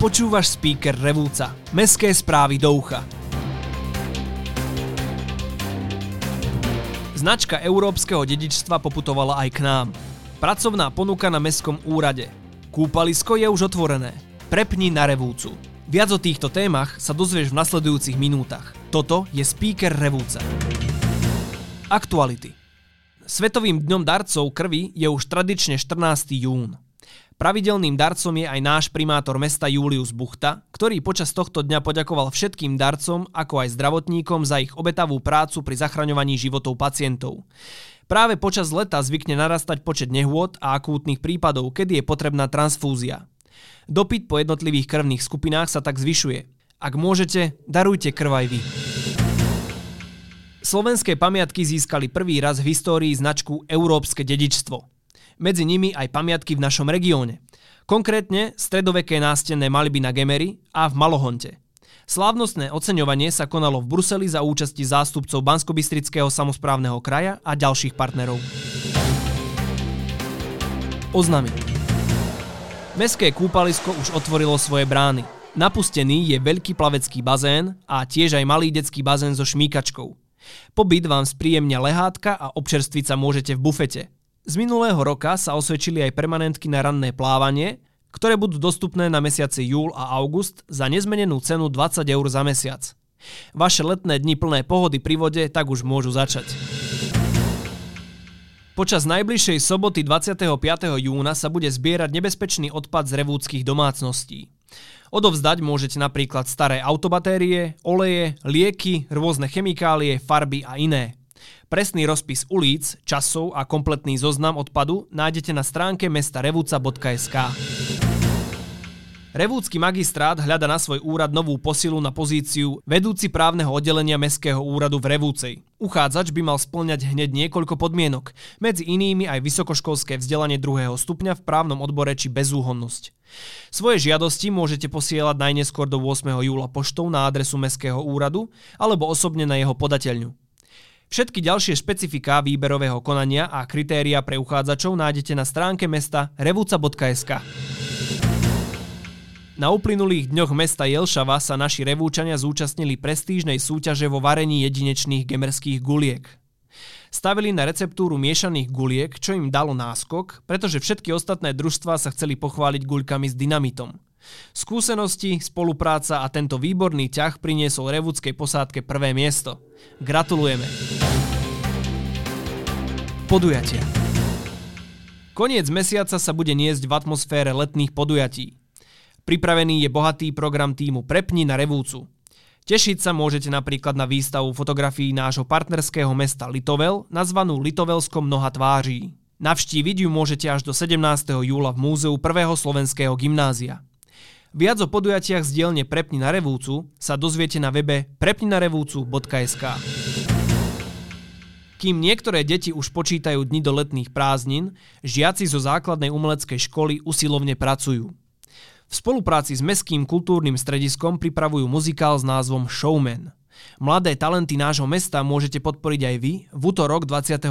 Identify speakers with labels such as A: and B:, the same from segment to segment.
A: Počúvaš speaker Revúca. Mestské správy do ucha. Značka európskeho dedičstva poputovala aj k nám. Pracovná ponuka na mestskom úrade. Kúpalisko je už otvorené. Prepni na Revúcu. Viac o týchto témach sa dozvieš v nasledujúcich minútach. Toto je speaker Revúca. Aktuality. Svetovým dňom darcov krvi je už tradične 14. jún. Pravidelným darcom je aj náš primátor mesta Julius Buchta, ktorý počas tohto dňa poďakoval všetkým darcom, ako aj zdravotníkom za ich obetavú prácu pri zachraňovaní životov pacientov. Práve počas leta zvykne narastať počet nehôd a akútnych prípadov, kedy je potrebná transfúzia. Dopyt po jednotlivých krvných skupinách sa tak zvyšuje. Ak môžete, darujte krv aj vy. Slovenské pamiatky získali prvý raz v histórii značku Európske dedičstvo medzi nimi aj pamiatky v našom regióne. Konkrétne stredoveké nástenné malby na Gemery a v Malohonte. Slávnostné oceňovanie sa konalo v Bruseli za účasti zástupcov Banskobystrického samozprávneho kraja a ďalších partnerov. Oznamy. Mestské kúpalisko už otvorilo svoje brány. Napustený je veľký plavecký bazén a tiež aj malý detský bazén so šmíkačkou. Pobyt vám spríjemňa lehátka a občerstviť sa môžete v bufete. Z minulého roka sa osvedčili aj permanentky na ranné plávanie, ktoré budú dostupné na mesiace júl a august za nezmenenú cenu 20 eur za mesiac. Vaše letné dni plné pohody pri vode tak už môžu začať. Počas najbližšej soboty 25. júna sa bude zbierať nebezpečný odpad z revúckých domácností. Odovzdať môžete napríklad staré autobatérie, oleje, lieky, rôzne chemikálie, farby a iné. Presný rozpis ulic, časov a kompletný zoznam odpadu nájdete na stránke mestarevuca.sk. Revúcky magistrát hľada na svoj úrad novú posilu na pozíciu vedúci právneho oddelenia Mestského úradu v Revúcej. Uchádzač by mal splňať hneď niekoľko podmienok, medzi inými aj vysokoškolské vzdelanie druhého stupňa v právnom odbore či bezúhonnosť. Svoje žiadosti môžete posielať najneskôr do 8. júla poštou na adresu Mestského úradu alebo osobne na jeho podateľňu. Všetky ďalšie špecifiká výberového konania a kritéria pre uchádzačov nájdete na stránke mesta revuca.sk. Na uplynulých dňoch mesta Jelšava sa naši revúčania zúčastnili prestížnej súťaže vo varení jedinečných gemerských guliek. Stavili na receptúru miešaných guliek, čo im dalo náskok, pretože všetky ostatné družstvá sa chceli pochváliť guľkami s dynamitom – Skúsenosti, spolupráca a tento výborný ťah priniesol revúckej posádke prvé miesto. Gratulujeme. Podujatia. Koniec mesiaca sa bude niesť v atmosfére letných podujatí. Pripravený je bohatý program týmu Prepni na Revúcu. Tešiť sa môžete napríklad na výstavu fotografií nášho partnerského mesta Litovel, nazvanú Litovelskom mnoha tváří. Navštíviť ju môžete až do 17. júla v múzeu 1. slovenského gymnázia. Viac o podujatiach z dielne Prepni na Revúcu sa dozviete na webe prepninarevúcu.sk. Kým niektoré deti už počítajú dni do letných prázdnin, žiaci zo základnej umeleckej školy usilovne pracujú. V spolupráci s Mestským kultúrnym strediskom pripravujú muzikál s názvom Showman. Mladé talenty nášho mesta môžete podporiť aj vy v útorok 28.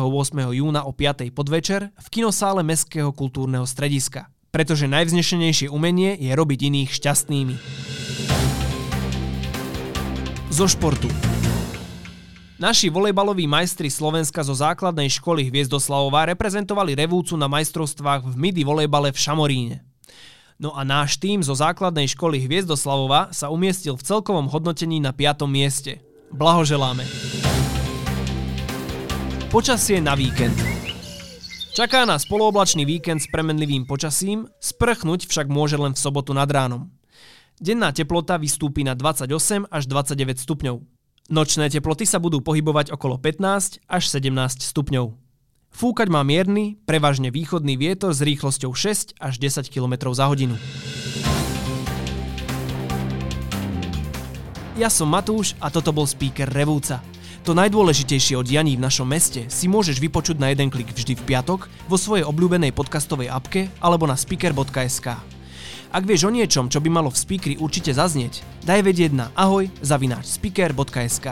A: júna o 5. podvečer v kinosále Mestského kultúrneho strediska pretože najvznešenejšie umenie je robiť iných šťastnými. Zo športu. Naši volejbaloví majstri Slovenska zo základnej školy Hviezdoslavova reprezentovali Revúcu na majstrovstvách v midi volejbale v Šamoríne. No a náš tým zo základnej školy Hviezdoslavova sa umiestnil v celkovom hodnotení na 5. mieste. Blahoželáme. Počasie na víkend. Čaká nás polooblačný víkend s premenlivým počasím, sprchnúť však môže len v sobotu nad ránom. Denná teplota vystúpi na 28 až 29 stupňov. Nočné teploty sa budú pohybovať okolo 15 až 17 stupňov. Fúkať má mierny, prevažne východný vietor s rýchlosťou 6 až 10 km za hodinu. Ja som Matúš a toto bol speaker Revúca. To najdôležitejšie o dianí v našom meste si môžeš vypočuť na jeden klik vždy v piatok vo svojej obľúbenej podcastovej apke alebo na speaker.sk. Ak vieš o niečom, čo by malo v speakeri určite zaznieť, daj vedieť na ahoj zavináč speaker.sk.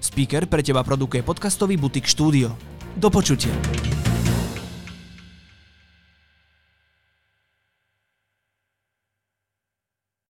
A: Speaker pre teba produkuje podcastový butik štúdio. Do počutia.